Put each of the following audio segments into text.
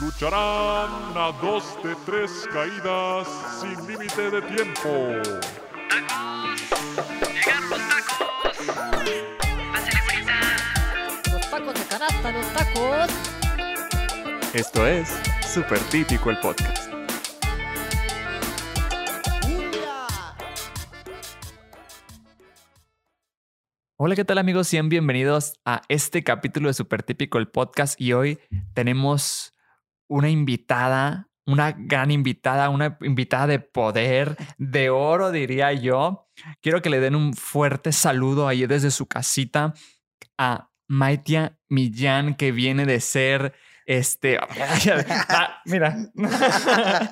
Lucharán a dos de tres caídas sin límite de tiempo. ¡Tacos! ¡Llegaron los tacos! ¡Pásale, bonita! Los tacos de canasta, los tacos. Esto es Super Típico el Podcast. Hola, ¿qué tal amigos? Sean bienvenidos a este capítulo de Super Típico el Podcast y hoy tenemos una invitada, una gran invitada, una invitada de poder, de oro diría yo. Quiero que le den un fuerte saludo ahí desde su casita a Maitia Millán que viene de ser este, ah, mira,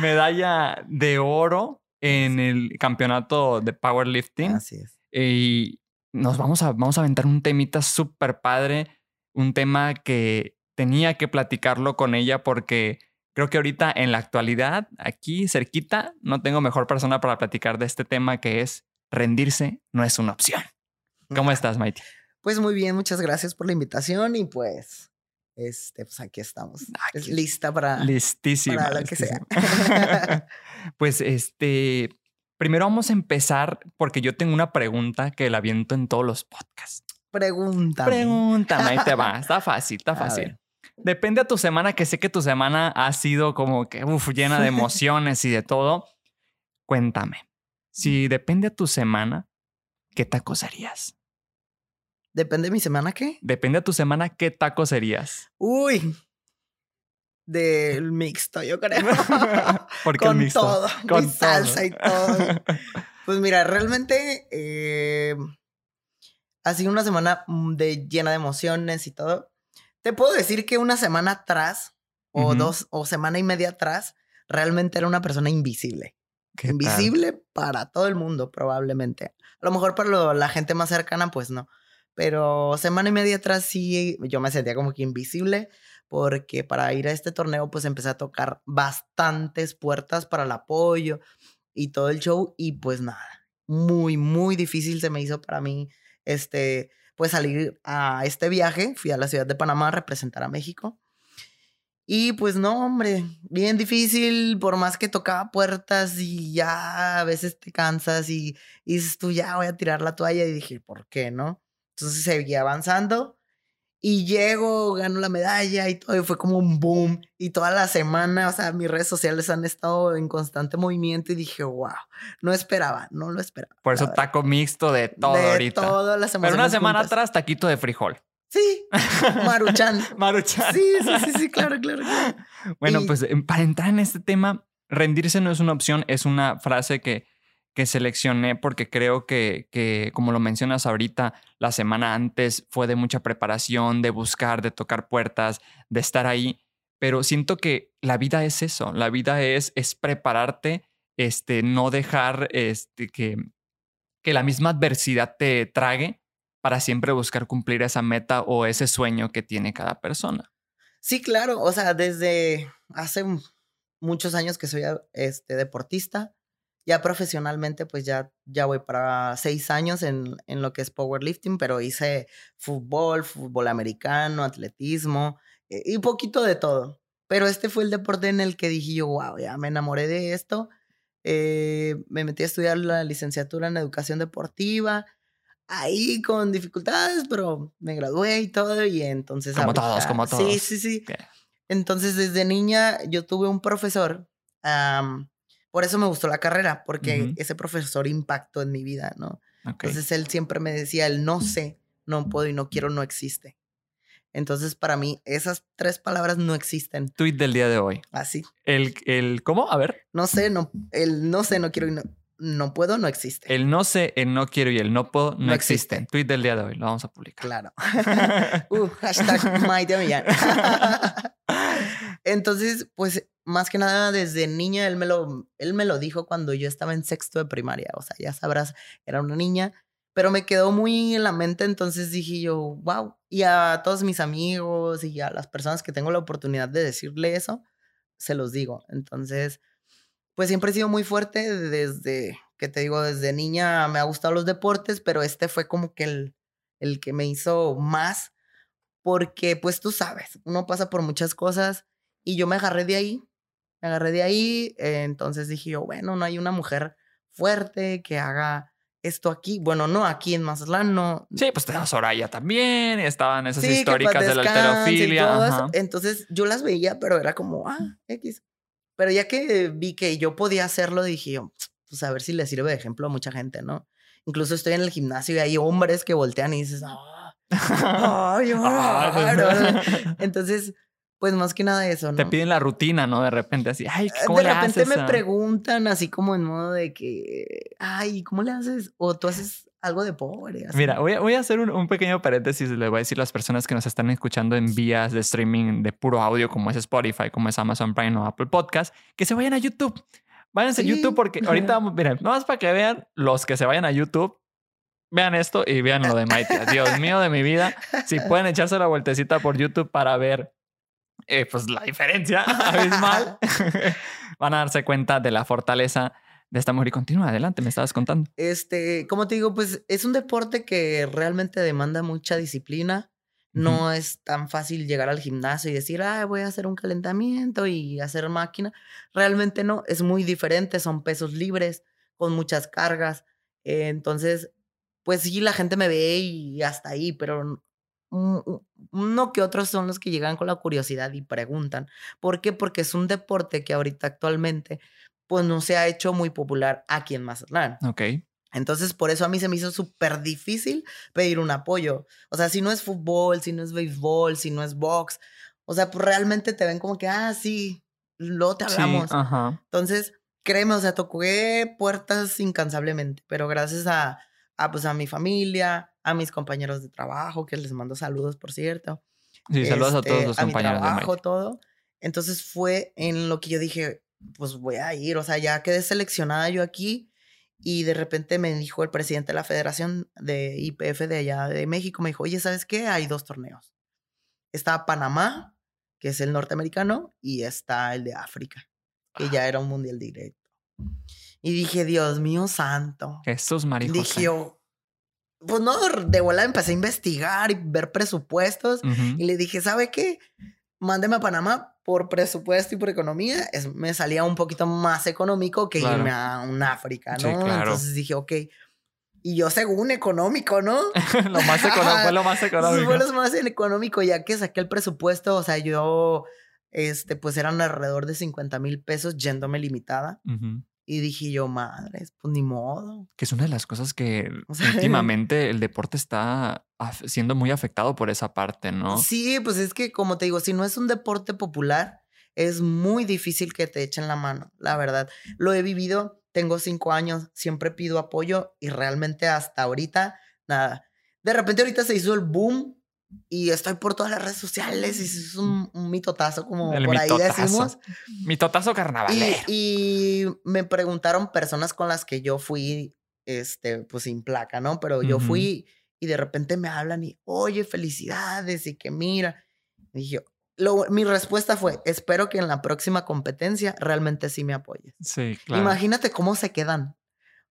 medalla de oro en el campeonato de powerlifting. Así es. Y nos vamos a, vamos a aventar un temita súper padre, un tema que tenía que platicarlo con ella porque creo que ahorita en la actualidad, aquí cerquita, no tengo mejor persona para platicar de este tema que es rendirse no es una opción. ¿Cómo estás, Maiti? Pues muy bien, muchas gracias por la invitación y pues, este, pues aquí estamos. Es Aquí. lista para... Listísima. para lo que sea. pues este, primero vamos a empezar porque yo tengo una pregunta que la aviento en todos los podcasts. Pregúntame. Pregúntame, ahí te va. Está fácil, está fácil. Depende a tu semana, que sé que tu semana ha sido como que uf, llena de emociones y de todo. Cuéntame, si depende a tu semana, ¿qué tacos harías? Depende de mi semana, ¿qué? Depende a tu semana, ¿qué tacos harías? Uy. Del mixto, yo creo. Porque el con mixto. todo. Con mi salsa y todo. Pues mira, realmente eh, ha sido una semana mm, de, llena de emociones y todo. Te puedo decir que una semana atrás, o dos, o semana y media atrás, realmente era una persona invisible. Invisible para todo el mundo, probablemente. A lo mejor para lo- la gente más cercana, pues no. Pero semana y media atrás sí, yo me sentía como que invisible, porque para ir a este torneo, pues empecé a tocar bastantes puertas para el apoyo y todo el show. Y pues nada, muy, muy difícil se me hizo para mí, este, pues salir a este viaje. Fui a la ciudad de Panamá a representar a México. Y pues no, hombre, bien difícil, por más que tocaba puertas y ya a veces te cansas y, dices tú ya voy a tirar la toalla y dije, ¿por qué no? Entonces seguí avanzando y llego, gano la medalla y todo, y fue como un boom. Y toda la semana, o sea, mis redes sociales han estado en constante movimiento y dije, wow, no esperaba, no lo esperaba. Por eso taco mixto de todo de ahorita. todas las Pero una semana juntas. atrás, taquito de frijol. Sí, Maruchan. Maruchan. Sí, sí, sí, sí, claro, claro. claro. Bueno, Y- pues em, para entrar en este tema, rendirse no es una opción, es una frase que, que seleccioné porque creo que, que, como lo mencionas ahorita, la semana antes fue de mucha preparación, de buscar, de tocar puertas, de estar ahí, pero siento que la vida es eso, la vida es, es prepararte, este, no dejar este, que, que la misma adversidad te trague para siempre buscar cumplir esa meta o ese sueño que tiene cada persona. Sí, claro. O sea, desde hace muchos años que soy este, deportista, ya profesionalmente, pues ya, ya voy para seis años en, en lo que es powerlifting, pero hice fútbol, fútbol americano, atletismo eh, y poquito de todo. Pero este fue el deporte en el que dije yo, wow, ya me enamoré de esto. Eh, me metí a estudiar la licenciatura en educación deportiva. Ahí con dificultades, pero me gradué y todo, y entonces... Como todos, como Sí, todos. sí, sí. Que- Entonces, desde niña yo tuve un profesor, por eso me gustó la carrera, porque ese profesor impactó en mi vida, ¿no? Entonces, él siempre me decía, el no sé, no puedo y no quiero, no existe. Entonces, para mí, esas tres palabras no existen. Tweet del día de hoy. Así, El, el, ¿cómo? A ver. no sé, no, el no sé, no quiero y no, no puedo, no existe. El no sé, el no quiero y el no puedo no, No existen. existe. Tweet del día de hoy. Lo vamos a publicar. Claro. Uh, hashtag Maite Millán. Entonces, pues, más que nada, desde niña, él me, lo, él me lo dijo cuando yo estaba en sexto de primaria. O sea, ya sabrás, era una niña, pero me quedó muy en la mente, entonces dije yo, wow. Y a todos mis amigos y a las personas que tengo la oportunidad de decirle eso, se los digo. Entonces, pues siempre he sido muy fuerte desde, que te digo, desde niña me ha gustado los deportes, pero este fue como que el, el que me hizo más, porque pues tú sabes, uno pasa por muchas cosas Y yo me agarré de ahí, me agarré de ahí, eh, entonces dije yo, bueno, no hay una mujer fuerte que haga esto aquí. Bueno, no aquí en Mazatlán, no. Sí, pues tenemos Soraya también. Estaban esas Sí, históricas de la alterofilia. Entonces yo las veía, pero era como, ah, X. Pero ya que vi que yo podía hacerlo, dije yo, pues a ver si le sirve de ejemplo a mucha gente, ¿no? Incluso estoy en el gimnasio y hay hombres que voltean y dices, ah, Ah, ay, Entonces, pues más que nada eso, ¿no? Te piden la rutina, ¿no? De repente así, ay, Eh, ¿cómo de le repente haces me a-?" preguntan así como en modo de que, ay, ¿cómo le haces? O tú haces algo de pobre. así. Mira, voy a, voy a hacer un, un pequeño paréntesis. Le voy a decir a las personas que nos están escuchando en vías de streaming de puro audio, como es Spotify, como es Amazon Prime o Apple Podcast, que se vayan a YouTube. Váyanse a. YouTube porque ahorita vamos, miren, no más para que vean los que se vayan a YouTube. Vean esto y vean lo de Maitia. Dios mío de mi vida. Si pueden echarse la vueltecita por YouTube para ver eh, pues la diferencia abismal, van a darse cuenta de la fortaleza de esta mujer. Y continúa adelante, me estabas contando. Este, como te digo, pues es un deporte que realmente demanda mucha disciplina. No es tan fácil llegar al gimnasio y decir, ah, voy a hacer un calentamiento y hacer máquina. Realmente no, es muy diferente, son pesos libres, con muchas cargas. Eh, entonces, pues sí, la gente me ve y hasta ahí, pero uno que otros son los que llegan con la curiosidad y preguntan. ¿Por qué? Porque es un deporte que ahorita actualmente, pues no se ha hecho muy popular aquí en Mazatlán. Ok. Entonces, por eso a mí se me hizo súper difícil pedir un apoyo. O sea, si no es fútbol, si no es béisbol, si no es box, o sea, pues realmente te ven como que, ah, sí, luego te hablamos. Sí, ajá. Entonces, créeme, o sea, toqué puertas incansablemente, pero gracias a, a, pues, a mi familia, a mis compañeros de trabajo, que les mando saludos, por cierto. Sí, saludos a todos este, los a mi compañeros de trabajo, todo. Entonces fue en lo que yo dije, pues voy a ir, o sea, ya quedé seleccionada yo aquí y de repente me dijo el presidente de la Federación de IPF de allá de México, me dijo, oye, ¿sabes qué? Hay dos torneos. Está Panamá, que es el norteamericano, y está el de África, que Ah. ya era un mundial directo. Y dije, Dios mío santo. Jesús María Dije José. Pues no, de volada empecé a investigar y ver presupuestos. Y le dije, ¿sabe qué? Mándeme a Panamá por presupuesto y por economía. Es- me salía un poquito más económico que Claro. irme a un África, Sí, ¿no? claro. Entonces dije, ok. Y yo según económico, ¿no? lo más económico, fue lo más económico. fue lo más económico, ya que saqué el presupuesto. O sea, yo, este, pues eran alrededor de 50 mil pesos yéndome limitada. Ujú. Y dije yo, madres, pues ni modo. Que es una de las cosas que O sea, últimamente el deporte está siendo muy afectado por esa parte, ¿no? Sí, pues es que como te digo, si no es un deporte popular, es muy difícil que te echen la mano, la verdad. Lo he vivido, tengo cinco años, siempre pido apoyo y realmente hasta ahorita, nada. De repente ahorita se hizo el boom y estoy por todas las redes sociales y es un, un mitotazo como El por ahí mitotazo. decimos. Mi totazo carnavalero. Y, y me preguntaron personas con las que yo fui, este, pues sin placa, ¿no? Pero yo fui y de repente me hablan y, oye, felicidades y que mira. Y dije, lo- mi respuesta fue, espero que en la próxima competencia realmente sí me apoyes. Sí, claro. Imagínate cómo se quedan.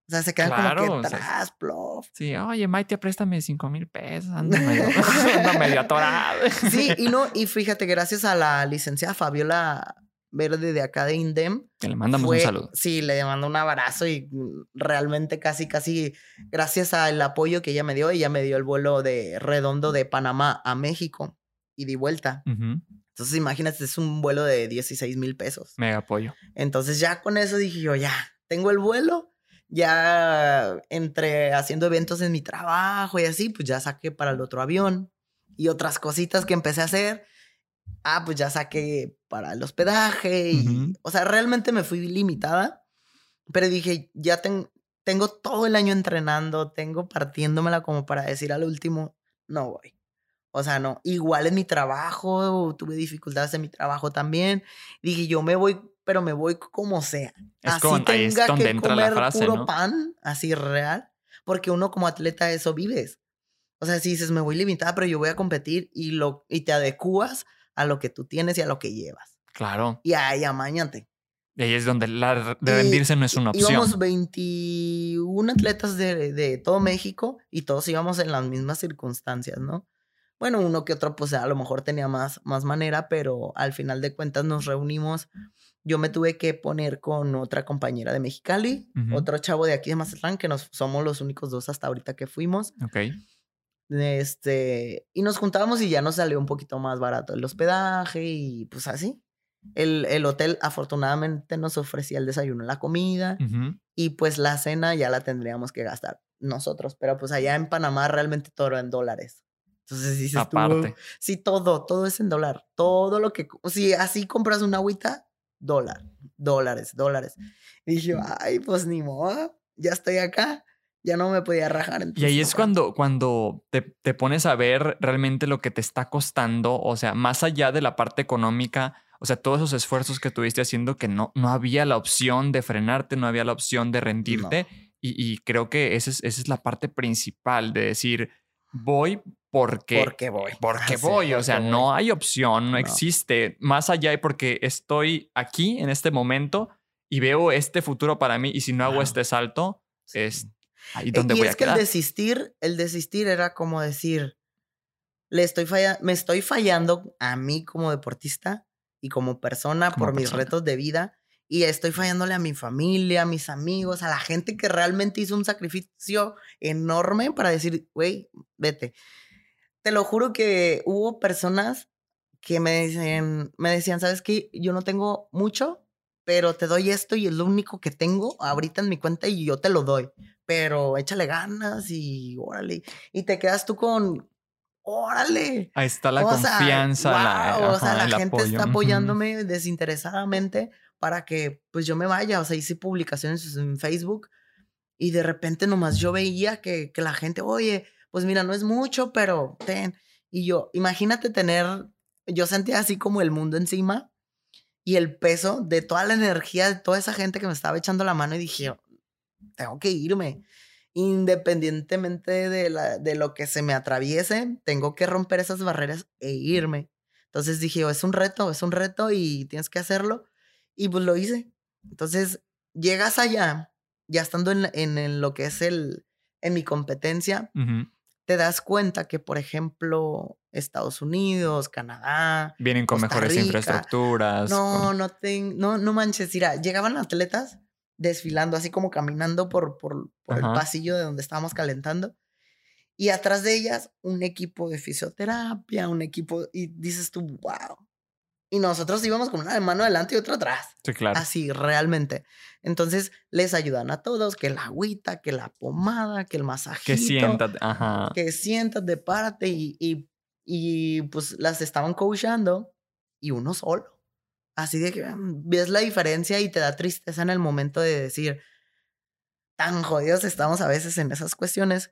O sea, se quedan Claro, como o que sea, plof. Sí, oye, Maite, préstame cinco mil pesos. Ando medio, ando medio atorado. Sí, y no, y fíjate, gracias a la licenciada Fabiola Verde de acá de INDEM, Que le mandamos fue- un saludo. Sí, le mando un abrazo y realmente casi, casi gracias al apoyo que ella me dio, ella me dio el vuelo de redondo de Panamá a México y di vuelta. Entonces, imagínate, es un vuelo de 16 mil pesos. Mega apoyo. Entonces, ya con eso dije yo, ya, tengo el vuelo. Ya entre haciendo eventos en mi trabajo y así, pues ya saqué para el otro avión y otras cositas que empecé a hacer. Ah, pues ya saqué para el hospedaje y, o sea, realmente me fui limitada, pero dije, ya ten- tengo todo el año entrenando, tengo partiéndomela como para decir al último, no voy. O sea, no, igual en mi trabajo, tuve dificultades en mi trabajo también. Dije, yo me voy, pero me voy como sea. Es así con- ahí es tenga donde que entra la comer frase, puro ¿no? pan, así real, porque uno como atleta eso vives. O sea, si dices, me voy limitada, pero yo voy a competir y, lo, y te adecuas a lo que tú tienes y a lo que llevas. Claro. Y ahí amañate. Y ahí es donde la de Y- rendirse no es una opción. Íbamos 21 atletas de, de todo México y todos íbamos en las mismas circunstancias, ¿no? Bueno, uno que otro, pues a lo mejor tenía más, más manera, pero al final de cuentas nos reunimos. Yo me tuve que poner con otra compañera de Mexicali, otro chavo de aquí de Mazatlán, que nos somos los únicos dos hasta ahorita que fuimos. Ok. Este, y nos juntábamos y ya nos salió un poquito más barato el hospedaje y pues así. El, el hotel afortunadamente nos ofrecía el desayuno, la comida y pues la cena ya la tendríamos que gastar nosotros, pero pues allá en Panamá realmente todo era en dólares. Entonces dices tú, Aparte. sí, todo, todo es en dólar. Todo lo que, si así compras una agüita, dólar, dólares, dólares. Y dije, ay, pues ni modo, ya estoy acá, ya no me podía rajar. Y ahí es cuando, cuando te, te pones a ver realmente lo que te está costando, o sea, más allá de la parte económica, o sea, todos esos esfuerzos que tuviste haciendo que no, no había la opción de frenarte, no había la opción de rendirte. Y, y creo que esa es, esa es la parte principal de decir, voy porque... Porque voy. Porque Ah, sí, voy, o sea, porque no hay opción, no, No. existe. Más allá de porque estoy aquí en este momento y veo este futuro para mí y si no hago este salto, Sí. es ahí Eh, donde y voy es a que quedar. el desistir, el desistir era como decir, le estoy falla- me estoy fallando a mí como deportista y como persona Como por mis retos de vida y estoy fallándole a mi familia, a mis amigos, a la gente que realmente hizo un sacrificio enorme para decir, güey, vete. Te lo juro que hubo personas que me decían, me decían, ¿sabes qué? Yo no tengo mucho, pero te doy esto y es lo único que tengo ahorita en mi cuenta y yo te lo doy. Pero échale ganas y órale. Y te quedas tú con, órale. Ahí está la O sea, confianza, la, o sea, la gente apoyo. está apoyándome desinteresadamente para que pues yo me vaya. O sea, hice publicaciones en Facebook y de repente nomás yo veía que, que la gente, oye, pues mira, no es mucho, pero ten. Y yo, imagínate tener, yo sentía así como el mundo encima y el peso de toda la energía de toda esa gente que me estaba echando la mano y dije, tengo que irme. Independientemente de, la, de lo que se me atraviese, tengo que romper esas barreras e irme. Entonces dije, "Oh, es un reto, es un reto y tienes que hacerlo. Y pues lo hice. Entonces llegas allá, ya estando en, en, en lo que es el, en mi competencia, te das cuenta que, por ejemplo, Estados Unidos, Canadá, Vienen con Costa mejores Rica. infraestructuras. no, con- no, ten- no, no manches, mira, llegaban atletas desfilando, así como caminando por, por, por el pasillo de donde estábamos calentando. Y atrás de ellas, un equipo de fisioterapia, un equipo, y dices tú, wow. Y nosotros íbamos con una de mano adelante y otra atrás. Sí, claro. Así, realmente. Entonces, les ayudan a todos, que la agüita, que la pomada, que el masajito. que sientas, ajá. Que siéntate, párate y, y, y, pues las estaban coachando y uno solo. Así de que mm, ves la diferencia y te da tristeza en el momento de decir, tan jodidos estamos a veces en esas cuestiones.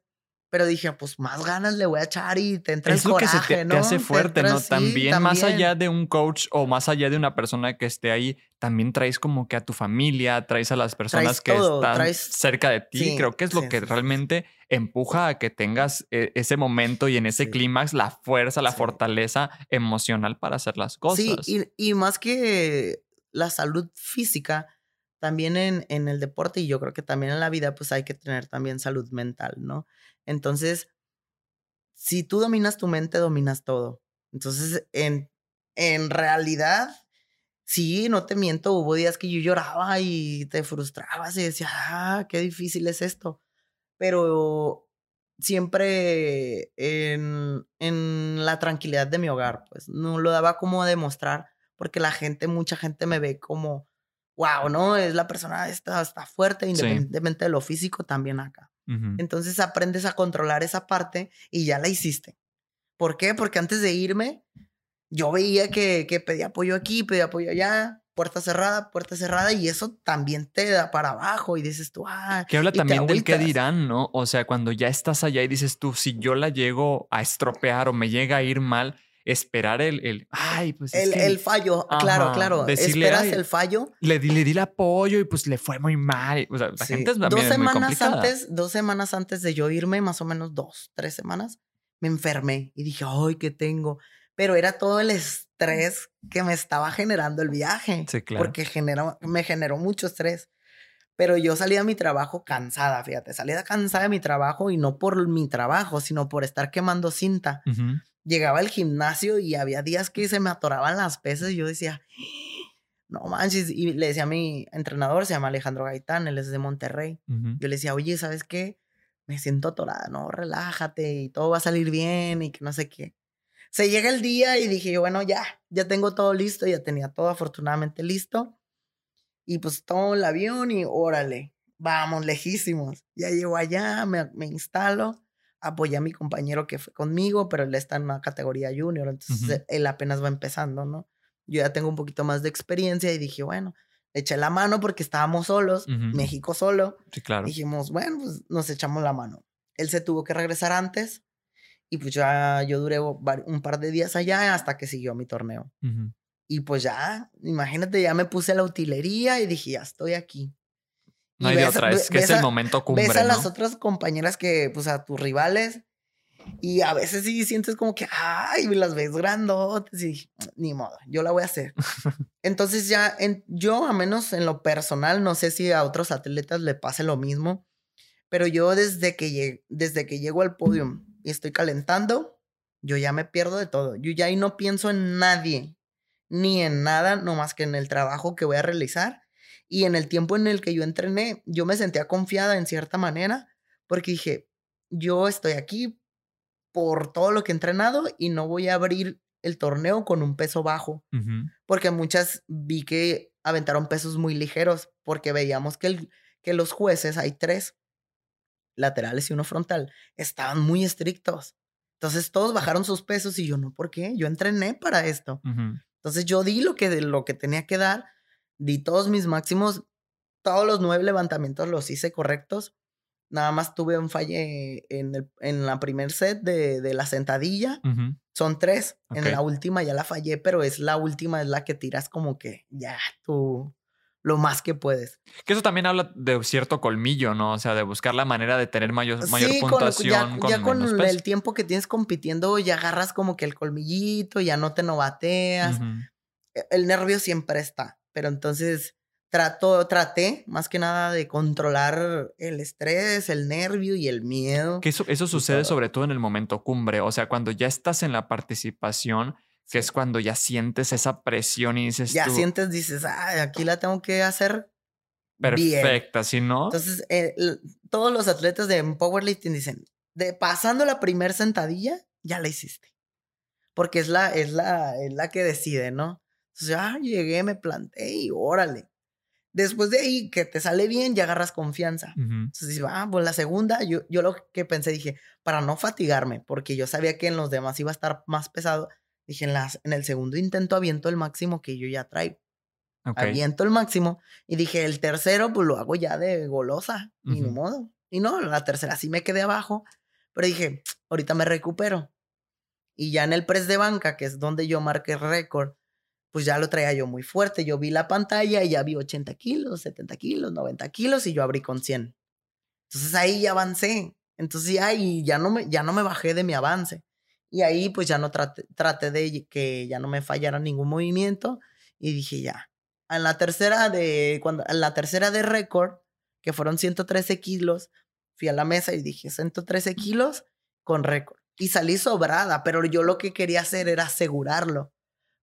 Pero dije, pues más ganas le voy a echar y te entra Es el lo coraje, que se te, te ¿no? hace fuerte, entra- ¿no? sí, también, más allá de un coach o más allá de una persona que esté ahí, también traes como que a tu familia, traes a las personas que todo, están traes- cerca de ti. Sí, Creo que es lo sí, que realmente empuja a que tengas eh, ese momento y en ese clímax la fuerza, la fortaleza emocional para hacer las cosas. Sí, y, y más que la salud física, también en, en el deporte y yo creo que también en la vida, pues hay que tener también salud mental, ¿no? Entonces, si tú dominas tu mente, dominas todo. Entonces, en, en realidad, sí, no te miento, hubo días que yo lloraba y te frustrabas y decía, ah, qué difícil es esto. Pero siempre en, en la tranquilidad de mi hogar, pues no lo daba como demostrar, porque la gente, mucha gente me ve como, wow, ¿no? Es la persona, esta está fuerte, independientemente de lo físico, también acá. Entonces aprendes a controlar esa parte y ya la hiciste. ¿Por qué? Porque antes de irme, yo veía que, que pedía apoyo aquí, pedía apoyo allá, puerta cerrada, puerta cerrada, y eso también te da para abajo y dices tú, ah, Que habla también del agüitas. dirán, ¿no? O sea, cuando ya estás allá y dices tú, si yo la llego a estropear o me llega a ir mal, esperar el, el ay, pues es El, que el fallo, claro, Ajá, claro. decirle, Esperas "Ay, el fallo. le, le di el apoyo y pues le fue muy mal. O sea, la Sí. gente es dos también es muy semanas antes, dos semanas antes de yo irme, más o menos dos, tres semanas, me enfermé y dije, ay, ¿qué tengo? Pero era todo el estrés que me estaba generando el viaje. Sí, claro. Porque generó, me generó mucho estrés. Pero yo salí a mi trabajo cansada, fíjate, salí cansada de mi trabajo y no por mi trabajo, sino por estar quemando cinta. Ujú. Llegaba al gimnasio y había días que se me atoraban las pesas y yo decía, no manches. Y le decía a mi entrenador, se llama Alejandro Gaitán, él es de Monterrey. Ujú. Yo le decía, oye, ¿sabes qué? Me siento atorada, no, relájate y todo va a salir bien y que no sé qué. Se llega el día y dije, yo, bueno, ya, ya tengo todo listo, ya tenía todo afortunadamente listo. Y pues tomo el avión y órale, vamos, lejísimos. Ya llego allá, me, me instalo, apoyé a mi compañero que fue conmigo, pero él está en una categoría junior, entonces él apenas va empezando, ¿no? Yo ya tengo un poquito más de experiencia y dije, bueno, eché la mano porque estábamos solos. México solo. Sí, claro. Dijimos, bueno, pues nos echamos la mano. Él se tuvo que regresar antes y pues ya yo duré un par de días allá hasta que siguió mi torneo. Y pues ya, imagínate, ya me puse la utilería y dije, ya estoy aquí. No hay de ves- otra, es que es ves el a- momento cumbre, Ves a ¿no? las otras compañeras que, pues a tus rivales, y a veces sí sientes como que, ay, las ves grandotes y ni modo, yo la voy a hacer. Entonces ya, en, yo a menos en lo personal, no sé si a otros atletas le pase lo mismo, pero yo desde que, lleg- desde que llego al podio y estoy calentando, yo ya me pierdo de todo. Yo ya ahí no pienso en nadie, ni en nada, no más que en el trabajo que voy a realizar. Y en el tiempo en el que yo entrené, yo me sentía confiada en cierta manera, porque dije, yo estoy aquí por todo lo que he entrenado y no voy a abrir el torneo con un peso bajo, porque muchas vi que aventaron pesos muy ligeros, porque veíamos que, el- que los jueces, hay tres laterales y uno frontal, estaban muy estrictos. Entonces todos bajaron sus pesos y yo no, ¿por qué? Yo entrené para esto. Ujú. Entonces yo di lo que, lo que tenía que dar, di todos mis máximos, todos los nueve levantamientos los hice correctos. Nada más tuve un falle en, el, en la primer set de, de la sentadilla. Son tres. En la última ya la fallé, pero es la última, es la que tiras como que ya tú lo más que puedes. Que eso también habla de cierto colmillo, ¿no? O sea, de buscar la manera de tener mayor, mayor sí, con- puntuación ya, con, ya con menos el tiempo que tienes compitiendo, ya agarras como que el colmillito, ya no te novateas. E- el nervio siempre está, pero entonces trato, traté más que nada de controlar el estrés, el nervio y el miedo. Que eso, eso sucede todo. sobre todo en el momento cumbre, o sea, cuando ya estás en la participación, que es cuando ya sientes esa presión y dices Ya tú, sientes, dices, ah, aquí la tengo que hacer bien". perfecta, si no, Entonces, eh, todos los atletas de powerlifting dicen, de pasando la primer sentadilla, ya la hiciste. Porque es la, es la, es la que decide, ¿no? Entonces, ah, llegué, me planté y órale. Después de ahí, que te sale bien, ya agarras confianza. Ujú. Entonces, digo, ah, pues la segunda, yo, yo lo que pensé, dije, para no fatigarme, porque yo sabía que en los demás iba a estar más pesado, dije, en, las, en el segundo intento aviento el máximo que yo ya traigo. Aviento el máximo. Y dije, el tercero, pues lo hago ya de golosa, ni Ujú. modo. Y no, la tercera sí me quedé abajo, pero dije, ahorita me recupero. Y ya en el press de banca, que es donde yo marqué récord, pues ya lo traía yo muy fuerte. Yo vi la pantalla y ya vi 80 kilos, 70 kilos, 90 kilos y yo abrí con 100. Entonces ahí ya avancé. Entonces ya, ya, no me, ya no me bajé de mi avance. Y ahí pues ya no traté, traté de que ya no me fallara ningún movimiento y dije ya. En la tercera de, cuando, en la tercera de récord, que fueron 113 kilos, fui a la mesa y dije 113 kilos con récord. Y salí sobrada, pero yo lo que quería hacer era asegurarlo.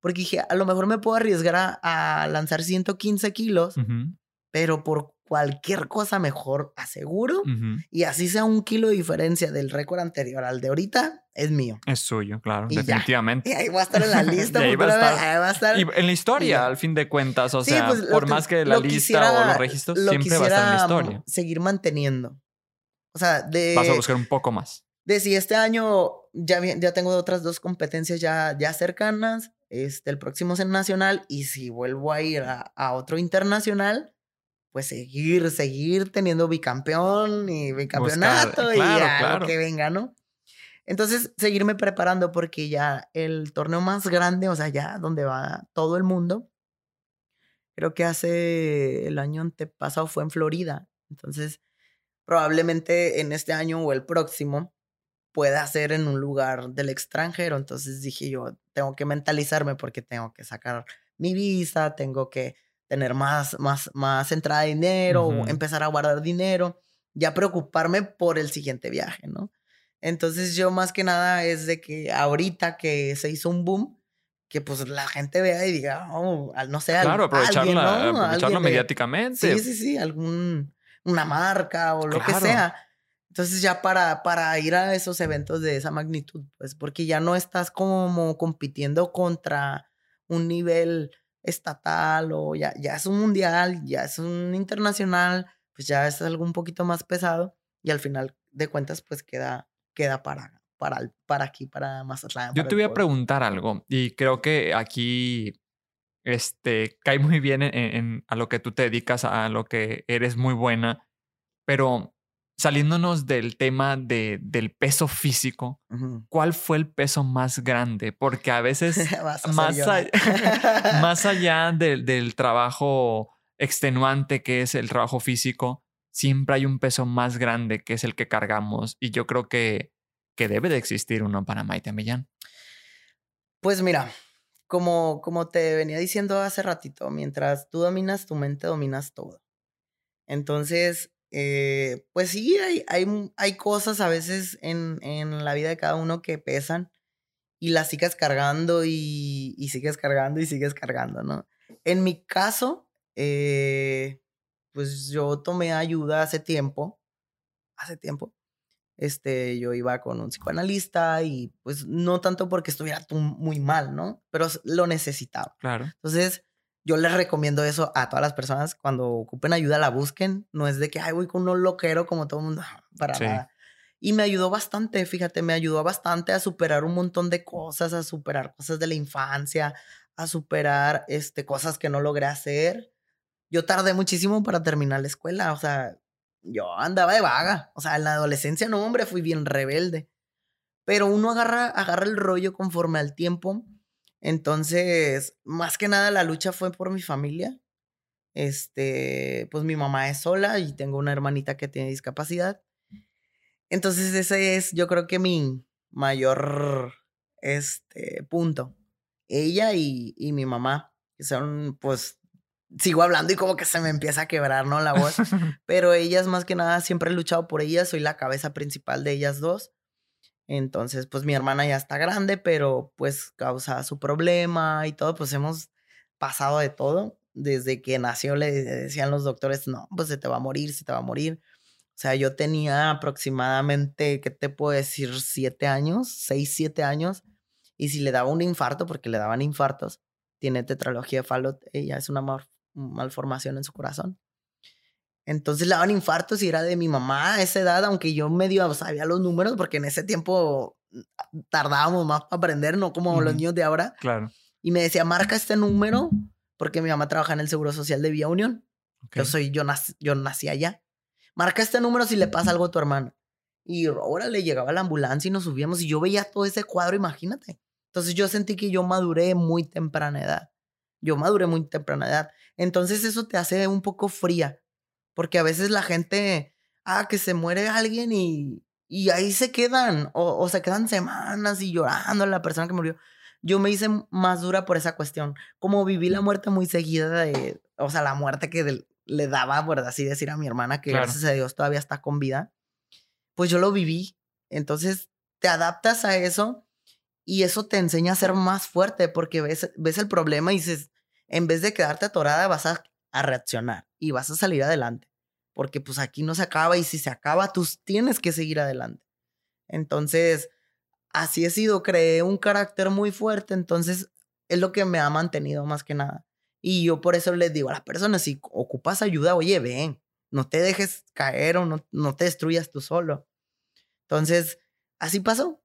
Porque dije, a lo mejor me puedo arriesgar a, a lanzar 115 kilos, Ujú, pero por cualquier cosa mejor aseguro. ujú. Y así sea un kilo de diferencia del récord anterior al de ahorita, es mío. Es suyo, claro, Y ya. definitivamente. Y ahí va a estar en la lista. Y ahí va estar. ahí va a estar. Y en la historia, ya. al fin de cuentas, o Sí, sea, pues, por que- más que la lista o quisiera- los registros, lo siempre va a estar en la historia. Seguir manteniendo. O sea, de, Vas a buscar un poco más. de si este año ya, ya tengo otras dos competencias ya, ya cercanas, este, el próximo nacional, y si vuelvo a ir a, a otro internacional, pues seguir, seguir teniendo bicampeón y bicampeonato y claro, ya claro. lo que venga, ¿no? Entonces, seguirme preparando porque ya el torneo más grande, o sea, ya donde va todo el mundo, creo que hace el año antepasado fue en Florida. Entonces, probablemente en este año o el próximo pueda ser en un lugar del extranjero. Entonces dije yo, tengo que mentalizarme porque tengo que sacar mi visa, tengo que tener más, más, más entrada de dinero, empezar a guardar dinero, ya preocuparme por el siguiente viaje, ¿no? Entonces yo más que nada es de que ahorita que se hizo un boom, que pues la gente vea y diga, oh, no sé, Claro, aprovecharlo, alguien, ¿no? aprovecharlo mediáticamente. Sí, sí, sí, algún, una marca o lo que sea. Entonces ya para, para ir a esos eventos de esa magnitud, pues porque ya no estás como compitiendo contra un nivel estatal o ya, ya es un mundial, ya es un internacional, pues ya es algo un poquito más pesado y al final de cuentas pues queda, queda para, para, para aquí, para Mazatlán. Yo para te voy a preguntar algo y creo que aquí este, cae muy bien en, en- a lo que tú te dedicas, a lo que eres muy buena, pero saliéndonos del tema de, del peso físico. ¿cuál fue el peso más grande? Porque a veces, a más, a- más allá del, del trabajo extenuante que es el trabajo físico, siempre hay un peso más grande que es el que cargamos y yo creo que, que debe de existir uno para Maite Millán. Pues mira, como, como te venía diciendo hace ratito, mientras tú dominas tu mente, dominas todo. Entonces, eh, pues sí, hay, hay, hay cosas a veces en, en la vida de cada uno que pesan y las sigues cargando y, y sigues cargando y sigues cargando, ¿no? En mi caso, eh, pues yo tomé ayuda hace tiempo, hace tiempo. Este, yo iba con un psicoanalista y pues no tanto porque estuviera muy mal, ¿no? Pero lo necesitaba. Claro. Entonces, yo les recomiendo eso a todas las personas. Cuando ocupen ayuda, la busquen. No es de que, ay, voy con un loquero como todo el mundo. Para Sí. nada. Y me ayudó bastante, fíjate, me ayudó bastante a superar un montón de cosas, a superar cosas de la infancia, a superar este, cosas que no logré hacer. Yo tardé muchísimo para terminar la escuela, o sea, yo andaba de vaga. O sea, en la adolescencia, no, hombre, fui bien rebelde. Pero uno agarra, agarra el rollo conforme al tiempo. Entonces, más que nada, la lucha fue por mi familia. Este, pues mi mamá es sola y tengo una hermanita que tiene discapacidad. Entonces, ese es, yo creo que mi mayor, este, punto. Ella y, y mi mamá, que son, pues, sigo hablando y como que se me empieza a quebrar, ¿no? La voz. Pero ellas, más que nada, siempre he luchado por ellas. Soy la cabeza principal de ellas dos. Entonces, pues mi hermana ya está grande, pero pues causa su problema y todo, pues hemos pasado de todo. Desde que nació le decían los doctores, no, pues se te va a morir, se te va a morir. O sea, yo tenía aproximadamente, ¿qué te puedo decir? Siete años, seis, siete años. Y si le daba un infarto, porque le daban infartos, tiene tetralogía de Fallot, ella es una mal- malformación en su corazón. Entonces le daban infartos y era de mi mamá a esa edad, aunque yo medio sabía los números, porque en ese tiempo mm, tardábamos más para aprender, no como los Ujú. niños de ahora. claro. Y me decía, marca este número, porque mi mamá trabaja en el Seguro Social de Vía Unión. Yo ok. soy, yo nací, yo nací allá. Marca este número si le pasa algo a tu hermana. Y ahora le llegaba la ambulancia y nos subíamos y yo veía todo ese cuadro, imagínate. Entonces yo sentí que yo maduré muy temprana edad. Yo maduré muy temprana edad. Entonces eso te hace un poco fría. Porque a veces la gente, ah, que se muere alguien y, y ahí se quedan. O, o se quedan semanas y llorando a la persona que murió. Yo me hice más dura por esa cuestión. Como viví la muerte muy seguida de, o sea, la muerte que le daba, por así decir, a mi hermana, que Claro. gracias a Dios todavía está con vida, pues yo lo viví. Entonces te adaptas a eso y eso te enseña a ser más fuerte porque ves, ves el problema y dices, en vez de quedarte atorada, vas a, a reaccionar y vas a salir adelante. Porque pues aquí no se acaba y si se acaba, tú tienes que seguir adelante. Entonces, así he sido, creé un carácter muy fuerte, entonces es lo que me ha mantenido más que nada. Y yo por eso les digo a las personas, si ocupas ayuda, oye, ven, no te dejes caer o no, no te destruyas tú solo. Entonces, así pasó.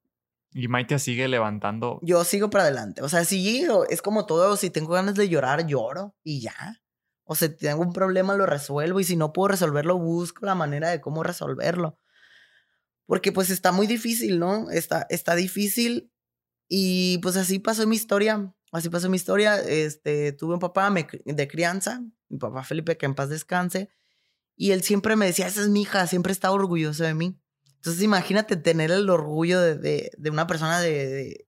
Y Maite sigue levantando. Yo sigo para adelante. O sea, sí, es como todo, si tengo ganas de llorar, lloro y ya. O si tengo un problema, lo resuelvo y si no puedo resolverlo, busco la manera de cómo resolverlo. Porque pues está muy difícil, ¿no? Está, está difícil y pues así pasó mi historia. Así pasó mi historia. Este, tuve un papá de crianza, mi papá Felipe, que en paz descanse. Y él siempre me decía, esa es mi hija, siempre estaba orgulloso de mí. Entonces imagínate tener el orgullo de, de, una persona de-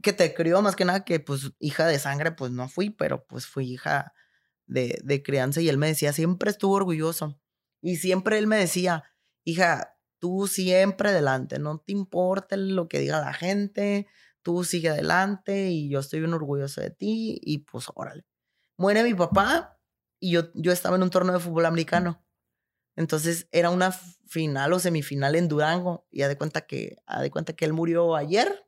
que te crió más que nada que pues hija de sangre, pues no fui, pero pues fui hija de, de crianza y él me decía, siempre estuvo orgulloso. Y siempre él me decía, hija, tú siempre adelante, no te importa lo que diga la gente, tú sigue adelante y yo estoy bien orgulloso de ti y pues órale. Muere mi papá y yo, yo estaba en un torneo de fútbol americano. Entonces era una final o semifinal en Durango y haz de cuenta que, haz de cuenta que él murió ayer.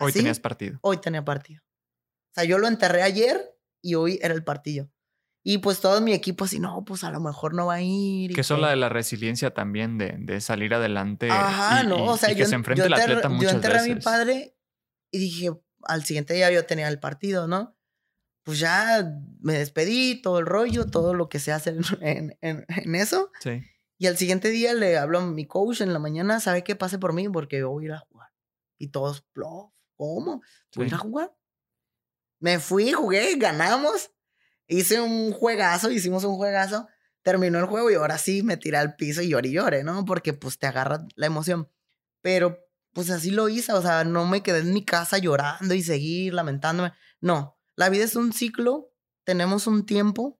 Hoy ¿Así? tenías partido. Hoy tenía partido. O sea, yo lo enterré ayer y hoy era el partido. Y pues todo mi equipo así, no, pues a lo mejor no va a ir. Que eso habla de la resiliencia también, de, de salir adelante. Ajá, y- no, y- o sea, y que yo, se yo enfrente el enterré- atleta yo muchas enterré a mi padre y dije, al siguiente día yo tenía el partido, ¿no? Pues ya me despedí, todo el rollo, todo lo que se hace en, en- eso. Sí. Y al siguiente día le hablo a mi coach en la mañana, ¿sabe qué? Pase por mí porque yo voy a ir a jugar. Y todos, "Bro, ¿cómo? ¿Voy a ir a jugar? Me fui, jugué, ganamos. Hice un juegazo, hicimos un juegazo. Terminó el juego y ahora sí me tiré al piso y lloré y lloré, ¿no? Porque pues te agarra la emoción. Pero pues así lo hice, o sea, no me quedé en mi casa llorando y seguir lamentándome. No, la vida es un ciclo, tenemos un tiempo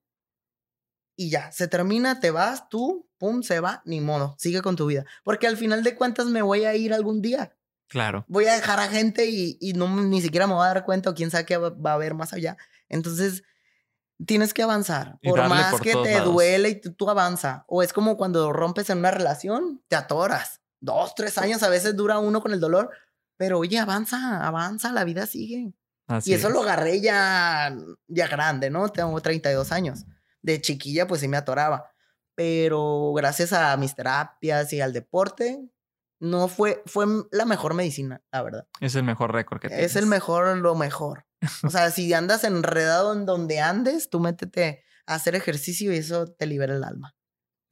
y ya, se termina, te vas, tú, pum, se va, ni modo, sigue con tu vida. Porque al final de cuentas me voy a ir algún día. Claro. Voy a dejar a gente y, y no ni siquiera me voy a dar cuenta o quién sabe qué va, va a haber más allá. Entonces, tienes que avanzar. Y Por más por que te lados. duele y tú, tú avanza. O es como cuando rompes en una relación, te atoras. Dos, tres años a veces dura uno con el dolor. Pero oye, avanza, avanza, la vida sigue. Así Y eso es. lo agarré ya, ya grande, ¿no? Tengo 32 años. De chiquilla, pues sí me atoraba. Pero gracias a mis terapias y al deporte, no fue, fue la mejor medicina, la verdad. Es el mejor récord que tienes. Es el mejor, lo mejor. O sea, si andas enredado en donde andes, tú métete a hacer ejercicio y eso te libera el alma.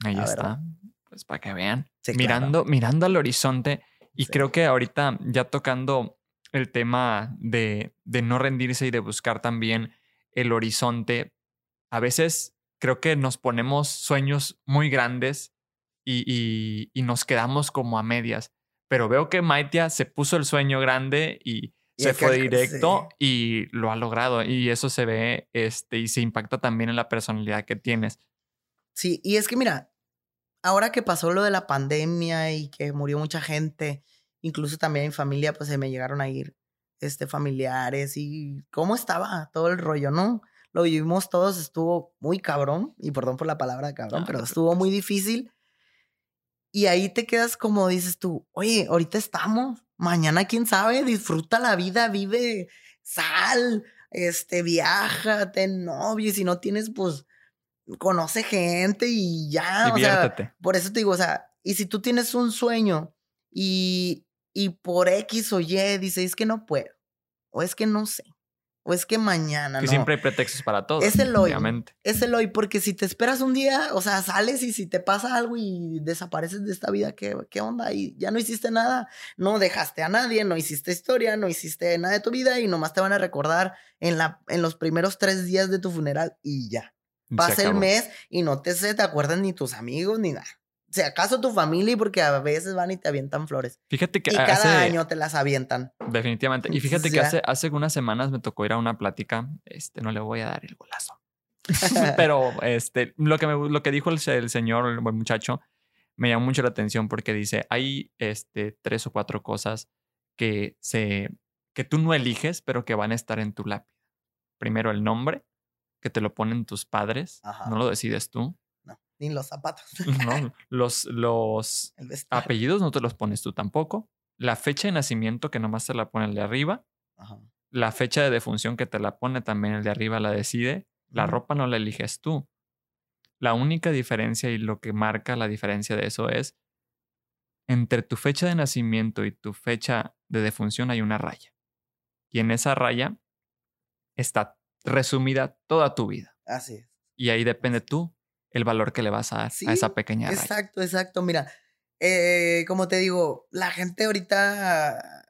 Ahí la está. Pues para que vean. Sí, claro. mirando, mirando al horizonte. Y Sí. creo que ahorita ya tocando el tema de, de no rendirse y de buscar también el horizonte, a veces creo que nos ponemos sueños muy grandes y, y- y nos quedamos como a medias. Pero veo que Maitia se puso el sueño grande y, Y se fue directo sí. y lo ha logrado. Y eso se ve este, y se impacta también en la personalidad que tienes. Sí, y es que mira, ahora que pasó lo de la pandemia y que murió mucha gente, incluso también mi familia, pues se me llegaron a ir este, familiares y cómo estaba todo el rollo, ¿no? Lo vivimos todos, estuvo muy cabrón, y perdón por la palabra cabrón, No, pero estuvo muy difícil. Y ahí te quedas como dices tú, oye, ahorita estamos, mañana quién sabe, disfruta la vida, vive, sal, este, viaja, ten novio, y si no tienes, pues, conoce gente y ya, o sea, por eso te digo, o sea, y si tú tienes un sueño y, y por X o Y dices, es que no puedo, o es que no sé, o es que mañana, que no. siempre hay pretextos para todo. Es el hoy. obviamente. Es el hoy, porque si te esperas un día, o sea, sales y si te pasa algo y desapareces de esta vida, ¿qué, qué onda? Y ya no hiciste nada, no dejaste a nadie, no hiciste historia, no hiciste nada de tu vida y nomás te van a recordar en, la, en los primeros tres días de tu funeral y ya. Pasa el mes y no te, se te acuerdan ni tus amigos ni nada. Si acaso tu familia, porque a veces van y te avientan flores. Fíjate que Y cada año te las avientan. definitivamente. Y fíjate que hace, hace unas semanas me tocó ir a una plática. Este, no le voy a dar el golazo. Pero este, lo que, me- lo que dijo el, se- el señor, el buen muchacho, me llamó mucho la atención porque dice, hay este, tres o cuatro cosas que, se, que tú no eliges, pero que van a estar en tu lápida. Primero, el nombre, que te lo ponen tus padres, Ajá. no lo decides tú. Ni los zapatos. ¿no? Los, los apellidos no te los pones tú tampoco. La fecha de nacimiento, que nomás te la pone el de arriba. Ajá. La fecha de defunción que te la pone también el de arriba la decide. La ropa no la eliges tú. La única diferencia y lo que marca la diferencia de eso es entre tu fecha de nacimiento y tu fecha de defunción hay una raya. Y en esa raya está resumida toda tu vida. Así es. Y ahí depende tú el valor que le vas a dar Sí, a esa pequeña raya. Exacto, exacto. Mira, eh, como te digo, la gente ahorita,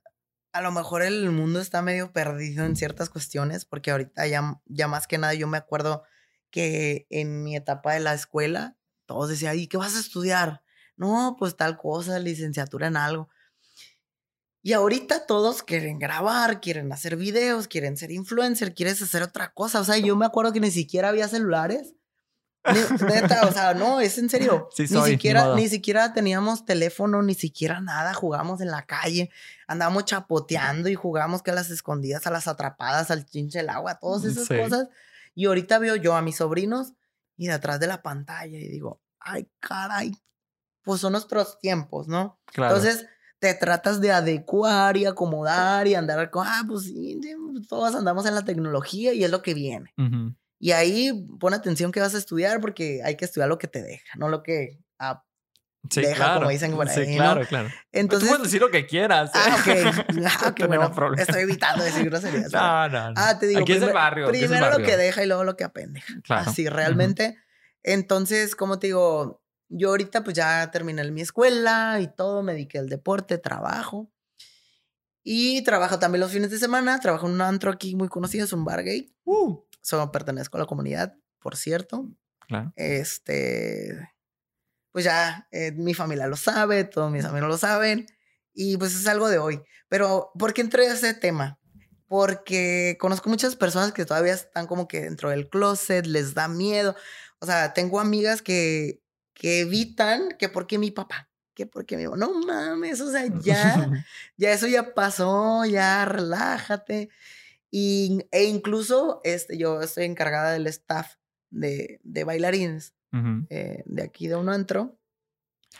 a lo mejor el mundo está medio perdido en ciertas cuestiones, porque ahorita ya, ya más que nada yo me acuerdo que en mi etapa de la escuela, todos decían, ¿y qué vas a estudiar? No, pues tal cosa, licenciatura en algo. Y ahorita todos quieren grabar, quieren hacer videos, quieren ser influencer, quieres hacer otra cosa. O sea, yo me acuerdo que ni siquiera había celulares Ni- neta, o sea, no, es en serio. Sí ni soy, ni siquiera, modo. ni siquiera teníamos teléfono, ni siquiera nada. Jugábamos en la calle, andábamos chapoteando y jugábamos que a las escondidas, a las atrapadas, al chinche del agua, todas esas Sí. cosas. Y ahorita veo yo a mis sobrinos y de atrás de la pantalla y digo, ay, caray, pues son nuestros tiempos, ¿no? Claro. Entonces te tratas de adecuar y acomodar y andar con, ah, pues sí, sí, todos andamos en la tecnología y es lo que viene. Ujú. Y ahí pon atención que vas a estudiar porque hay que estudiar lo que te deja, no lo que... ah, Sí, deja, claro. como dicen por Sí, ahí, ¿no? claro, claro. Tú Entonces... puedes decir lo que quieras. ¿eh? Ah, ok. Ah, No qué bueno. Estoy evitando decir groserías. ¿no? No, no, no. Ah, te digo. Aquí es el primer- barrio. es el Primero lo barrio. que deja y luego lo que apendeja. Claro. Así, realmente. Entonces, como te digo, yo ahorita pues ya terminé mi escuela y todo, me dediqué al deporte, trabajo. Y trabajo también los fines de semana. Trabajo en un antro aquí muy conocido, es un bar gay. Uh, So, pertenezco a la comunidad, por cierto. claro. Este, pues ya eh, mi familia lo sabe, todos mis amigos lo saben, y pues es algo de hoy. Pero, ¿por qué entré a ese tema? Porque conozco muchas personas que todavía están como que dentro del closet, les da miedo. O sea, tengo amigas que, que evitan que porque mi papá, que porque mi no mames, o sea, ya, ya eso ya pasó, ya relájate. Y, e incluso este, yo estoy encargada del staff de, de bailarines eh, de aquí de un antro.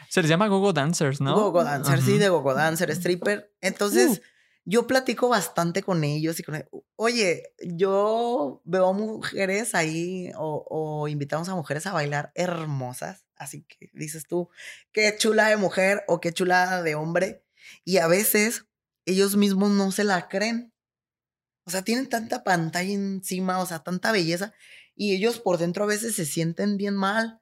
Se les llama Gogo Dancers, ¿no? Gogo Dancer, sí, Ujú. de Gogo Dancer, stripper. Entonces, Uh. yo platico bastante con ellos y con oye, yo veo a mujeres ahí o, o invitamos a mujeres a bailar hermosas. Así que dices tú, qué chula de mujer o qué chulada de hombre. Y a veces ellos mismos no se la creen. O sea, tienen tanta pantalla encima, o sea, tanta belleza. Y ellos por dentro a veces se sienten bien mal.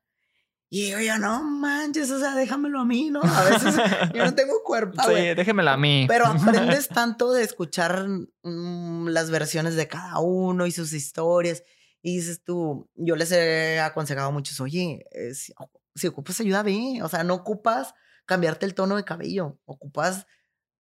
Y digo yo, no manches, o sea, déjamelo a mí, ¿no? A veces yo no tengo cuerpo, Sí, güey. déjemela a mí. Pero aprendes tanto de escuchar mm, las versiones de cada uno y sus historias. Y dices tú, yo les he aconsejado a muchos, oye, eh, si, si ocupas ayuda, ve. O sea, no ocupas cambiarte el tono de cabello. Ocupas,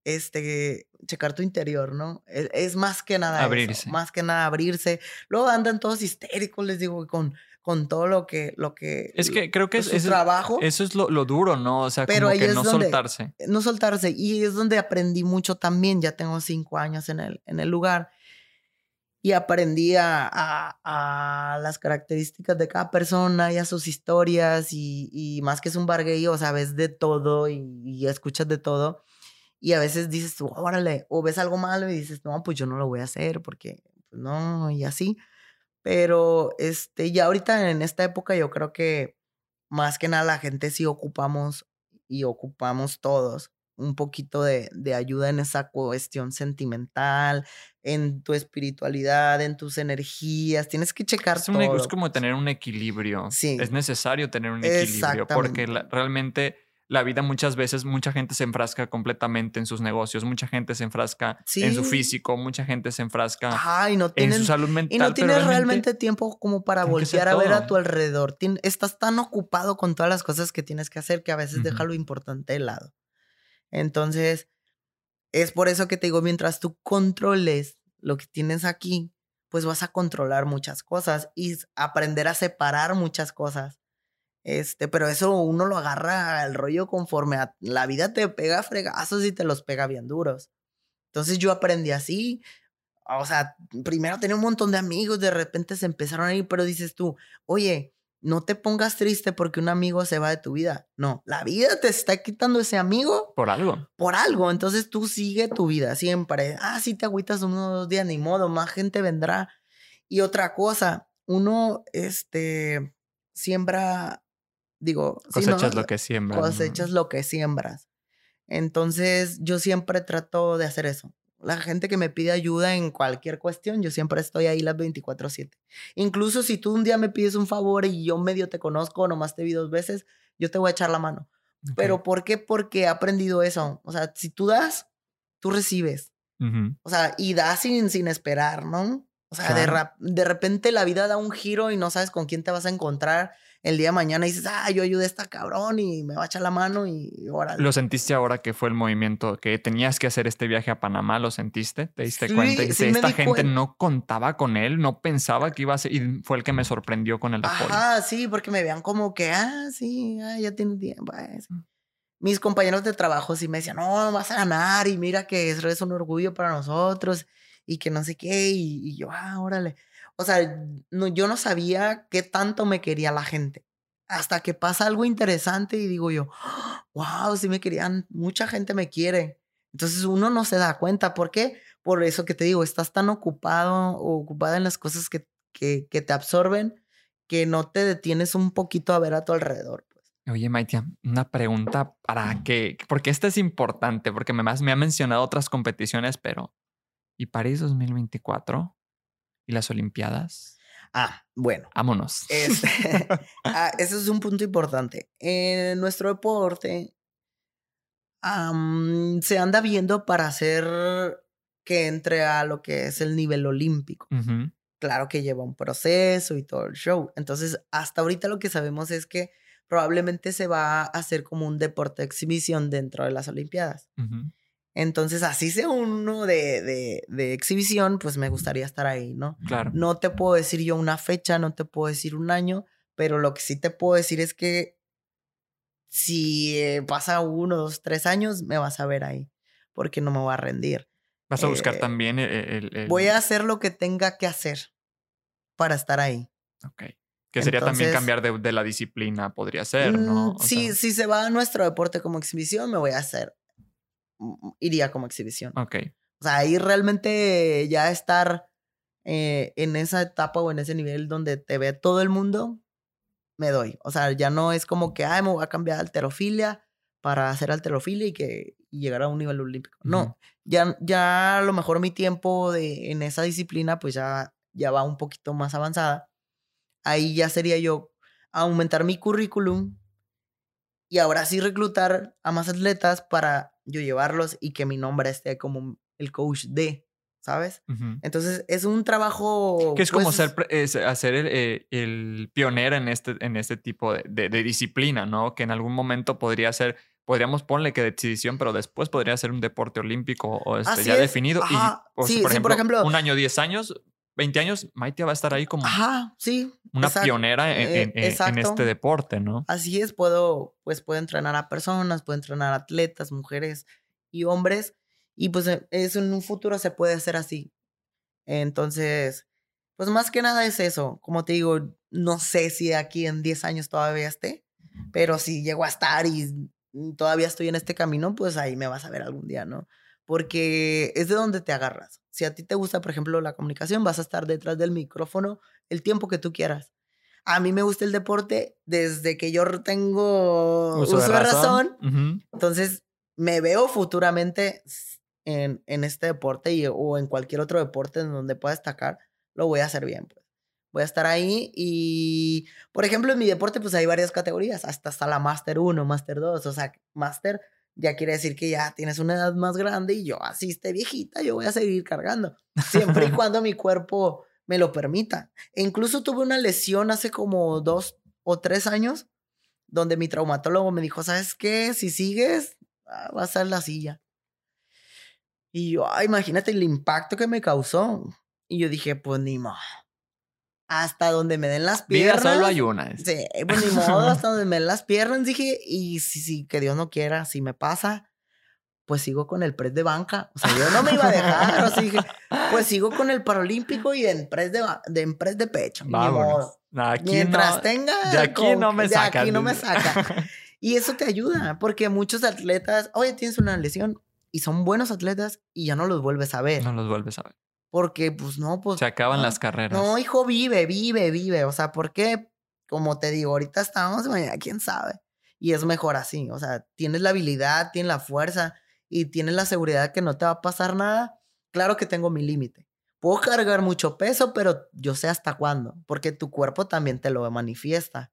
este, checar tu interior, ¿no? Es, es más que nada eso, Abrirse. más que nada abrirse. Luego andan todos histéricos, les digo, con, con todo lo que, lo que... Es que creo que pues, es, es- trabajo. eso es lo, lo duro, ¿no? O sea, Pero como que no donde- soltarse. no soltarse. Y es donde aprendí mucho también. Ya tengo cinco años en el, en el lugar. Y aprendí a, a- a las características de cada persona y a sus historias. Y, y más que es un bar gay, o sea, ves de todo y, y escuchas de todo. Y a veces dices tú, órale, o ves algo malo y dices, no, pues yo no lo voy a hacer porque pues, no, y así. Pero este, ya ahorita en esta época yo creo que más que nada la gente sí ocupamos y ocupamos todos un poquito de, de ayuda en esa cuestión sentimental, en tu espiritualidad, en tus energías. Tienes que checar Es, un- todo. es como tener un equilibrio. Sí. Es necesario tener un equilibrio porque la- realmente la vida muchas veces, mucha gente se enfrasca completamente en sus negocios, mucha gente se enfrasca en su físico, mucha gente se enfrasca no en su salud mental. y no tienes realmente tiempo como para voltear a ver a tu alrededor. Tien- estás tan ocupado con todas las cosas que tienes que hacer que a veces deja lo importante de lado. Entonces, es por eso que te digo, mientras tú controles lo que tienes aquí, pues vas a controlar muchas cosas y aprender a separar muchas cosas. Este, pero eso uno lo agarra al rollo conforme a la vida te pega fregazos y te los pega bien duros. Entonces yo aprendí así. O sea, primero tenía un montón de amigos, de repente se empezaron a ir, pero dices tú, oye, no te pongas triste porque un amigo se va de tu vida. No, la vida te está quitando ese amigo Por algo. por algo. Entonces tú sigue tu vida siempre. Ah, si te agüitas uno o dos días, ni modo, más gente vendrá. Y otra cosa, uno, este, siembra, digo. Cosechas lo que siembras. cosechas lo que siembras. Entonces, yo siempre trato de hacer eso. La gente que me pide ayuda en cualquier cuestión, yo siempre estoy ahí las 24/7. Incluso si tú un día me pides un favor y yo medio te conozco, nomás te vi dos veces, yo te voy a echar la mano. Pero ¿por qué? Porque he aprendido eso. O sea, si tú das, tú recibes. Ujú. O sea, y das sin, sin esperar, ¿no? O sea, de, Claro. de repente la vida da un giro y no sabes con quién te vas a encontrar el día de mañana dices, ah, yo ayudé a esta cabrón y me va a echar la mano y, órale. ¿Lo sentiste ahora que fue el movimiento que tenías que hacer este viaje a Panamá? ¿Lo sentiste? ¿Te diste Sí, cuenta? Sí esta gente cuen- no contaba con él, no pensaba que iba a ser, y fue el que me sorprendió con el apoyo. Ajá, sí, porque me vean como que, ah, sí, ah, ya tiene tiempo. ah, sí. Mis compañeros de trabajo sí me decían, no, vas a ganar y mira que eso es un orgullo para nosotros y que no sé qué. Y, y yo, ah, órale. O sea, no, yo no sabía qué tanto me quería la gente. Hasta que pasa algo interesante y digo yo, wow, sí me querían, mucha gente me quiere. Entonces uno no se da cuenta. ¿Por qué? Por eso que te digo, estás tan ocupado o ocupada en las cosas que, que, que te absorben que no te detienes un poquito a ver a tu alrededor. Pues. Oye, Maitia, una pregunta para que, porque esta es importante, porque me, me ha mencionado otras competiciones, pero ¿y París 2024? ¿Y las Olimpiadas? Ah, bueno. Vámonos. Este, ah, ese es un punto importante. En nuestro deporte se anda viendo para hacer que entre a lo que es el nivel olímpico. Claro que lleva un proceso y todo el show. Entonces, hasta ahorita lo que sabemos es que probablemente se va a hacer como un deporte de exhibición dentro de las Olimpiadas. Entonces, así sea uno de, de, de exhibición, pues me gustaría estar ahí, ¿no? Claro. No te puedo decir yo una fecha, no te puedo decir un año, pero lo que sí te puedo decir es que si eh, pasa uno, dos, tres años, me vas a ver ahí, porque no me voy a rendir. Vas a buscar eh, también el, el- el- Voy a hacer lo que tenga que hacer para estar ahí. Ok. Que sería también cambiar de, de la disciplina, podría ser, ¿no? Mm, O si, sea, si se va a nuestro deporte como exhibición, me voy a hacer, iría como exhibición. Ok. O sea, ahí realmente ya estar eh, en esa etapa o en ese nivel donde te ve todo el mundo, me doy. O sea, ya no es como que, ay, me voy a cambiar a alterofilia para hacer alterofilia y que y llegar a un nivel olímpico. No, ya, ya a lo mejor mi tiempo de, en esa disciplina pues ya, ya va un poquito más avanzada. Ahí ya sería yo aumentar mi currículum y ahora sí reclutar a más atletas para yo llevarlos y que mi nombre esté como el coach de, ¿sabes? Entonces es un trabajo... Que es como pues, ser, es hacer el, eh, el pionero en este, en este tipo de, de- de disciplina, ¿no? Que en algún momento podría ser, podríamos ponerle que de exhibición, pero después podría ser un deporte olímpico o este, ya es. definido. Ajá. Y, o Sí, por, sí, ejemplo, por ejemplo- un año, 10 años, 20 años, Maitia va a estar ahí como Ajá, sí. una exacto. pionera en, Eh, en- en- este deporte, ¿no? Así es, puedo, pues puedo entrenar a personas, puedo entrenar a atletas, mujeres y hombres. Y pues eh, eso en un futuro se puede hacer así. Entonces, pues más que nada es eso. Como te digo, no sé si aquí en 10 años todavía esté, pero si llego a estar y mm, todavía estoy en este camino, pues ahí me vas a ver algún día, ¿no? Porque es de donde te agarras. Si a ti te gusta, por ejemplo, la comunicación, vas a estar detrás del micrófono el tiempo que tú quieras. A mí me gusta el deporte desde que yo tengo uso, de razón. Entonces, me veo futuramente en, en este deporte y, o en cualquier otro deporte en donde pueda destacar, lo voy a hacer bien, pues. Voy a estar ahí y, por ejemplo, en mi deporte, pues hay varias categorías, hasta, hasta la Master 1, Master 2, o sea, Master ya quiere decir que ya tienes una edad más grande y yo así esté viejita, yo voy a seguir cargando, siempre y cuando mi cuerpo me lo permita. E incluso tuve una lesión hace como dos o tres años, donde mi traumatólogo me dijo, ¿sabes qué? Si sigues, ah, vas a la silla. Y yo, ah, imagínate el impacto que me causó. Y yo dije, pues ni modo. Hasta donde me den las Vida piernas. solo hay una. Sí, pues ni modo, hasta donde me den las piernas, dije, y si, si, que Dios no quiera, si me pasa, pues sigo con el press de banca. O sea, yo no me iba a dejar, sea, dije, pues sigo con el paralímpico y en press de, de, en press de pecho. Vámonos. Aquí Mientras no- tenga. de aquí no me de aquí no me saca. Y eso te ayuda, porque muchos atletas, oye, tienes una lesión y son buenos atletas y ya no los vuelves a ver. no los vuelves a ver. Porque, pues no, pues. Se acaban no. las carreras. No, hijo, vive, vive, vive. O sea, porque, como te digo, ahorita estamos, mañana quién sabe. Y es mejor así. O sea, tienes la habilidad, tienes la fuerza y tienes la seguridad que no te va a pasar nada. Claro que tengo mi límite. Puedo cargar mucho peso, pero yo sé hasta cuándo. Porque tu cuerpo también te lo manifiesta.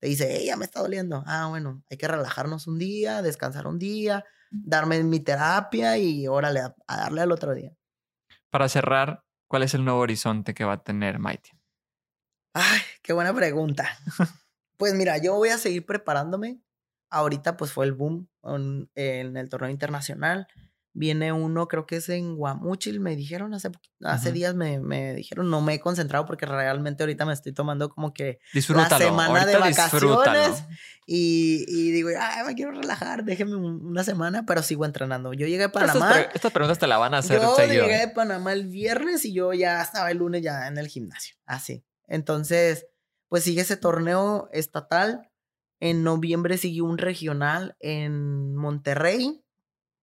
Te dice, hey, ya me está doliendo. Ah, bueno, hay que relajarnos un día, descansar un día, darme mi terapia y órale, a, a darle al otro día. Para cerrar, ¿Cuál es el nuevo horizonte que va a tener Mighty? Ay, qué buena pregunta. Pues mira, yo voy a seguir preparándome. Ahorita pues fue el boom en, en el torneo internacional. Viene uno, creo que es en Guamuchil, me dijeron hace, hace días, me, me dijeron, no me he concentrado porque realmente ahorita me estoy tomando como que Disfrútalo. semana de disfrútalo. vacaciones. y, y digo, ay, me quiero relajar, déjeme un- una semana, pero sigo entrenando. Yo llegué a Estas, Panamá. pre- estas preguntas te la van a hacer Yo seguido. llegué de Panamá el viernes y yo ya estaba el lunes ya en el gimnasio. Así. Entonces, pues sigue ese torneo estatal. En noviembre siguió un regional en Monterrey.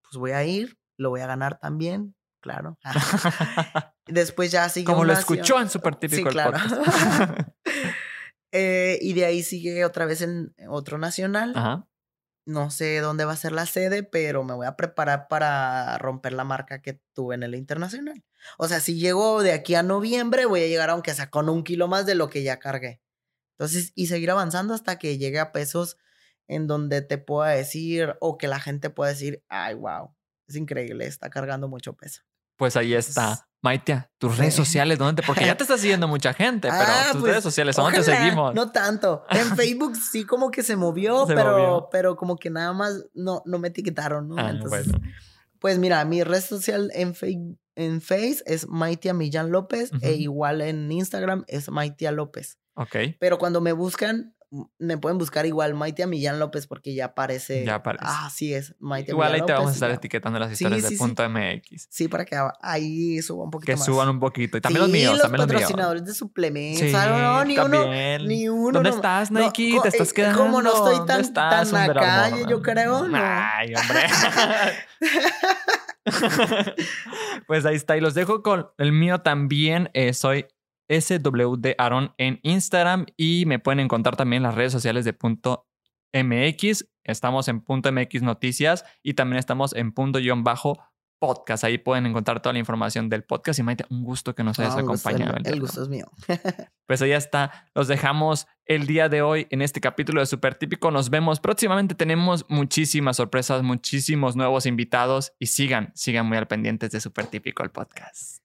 Pues voy a ir, lo voy a ganar también, claro. Después ya sigue Como lo escuchó en Super Típico Sí, claro. podcast. Eh, y de ahí sigue otra vez en otro nacional. Ajá. No sé dónde va a ser la sede, pero me voy a preparar para romper la marca que tuve en el internacional. O sea, si llego de aquí a noviembre, voy a llegar aunque sea con un kilo más de lo que ya cargué. Entonces, y seguir avanzando hasta que llegue a pesos en donde te pueda decir o que la gente pueda decir, ay, wow, es increíble, está cargando mucho peso. Pues ahí está. Maitia, tus redes sociales, ¿dónde te? Porque ya te está siguiendo mucha gente, pero Ah, tus pues, redes sociales, ¿a dónde te seguimos? No tanto. En Facebook sí como que se movió, Se pero, movió. pero como que nada más no, no me etiquetaron, ¿no? Ah, Entonces, bueno. Pues mira, mi red social en, Fe- en Face es Maitia Millán López e igual en Instagram es Maitia López. Ok. Pero cuando me buscan, me pueden buscar igual Maitia Millán López porque ya aparece. Ya aparece. Ah, sí es Igual ahí Millán te vamos a estar ya. etiquetando las historias sí, de sí. punto MX. Sí, para que a- ahí suba un poquito Que más. suban un poquito. Y también los míos, los también los míos. patrocinadores de suplementos. Ah, no, ni uno, ni uno. ¿Dónde no- estás, no, Nike? ¿Te estás eh, quedando? Como no estoy ¿Dónde tan, estás, tan a calle, yo creo, no. Ay, hombre. pues ahí está. Y los dejo con el mío también. eh, soy SWD Aaron en Instagram y me pueden encontrar también en las redes sociales de punto MX. Estamos en punto MX Noticias y también estamos en punto guion bajo podcast. Ahí pueden encontrar toda la información del podcast. Y Maite, un gusto que nos hayas No, gusto, acompañado. el, gusto es mío. Pues ahí está. Los dejamos el día de hoy en este capítulo de Super Típico. Nos vemos próximamente. Tenemos muchísimas sorpresas, muchísimos nuevos invitados y sigan, sigan muy al pendientes de Super Típico el podcast.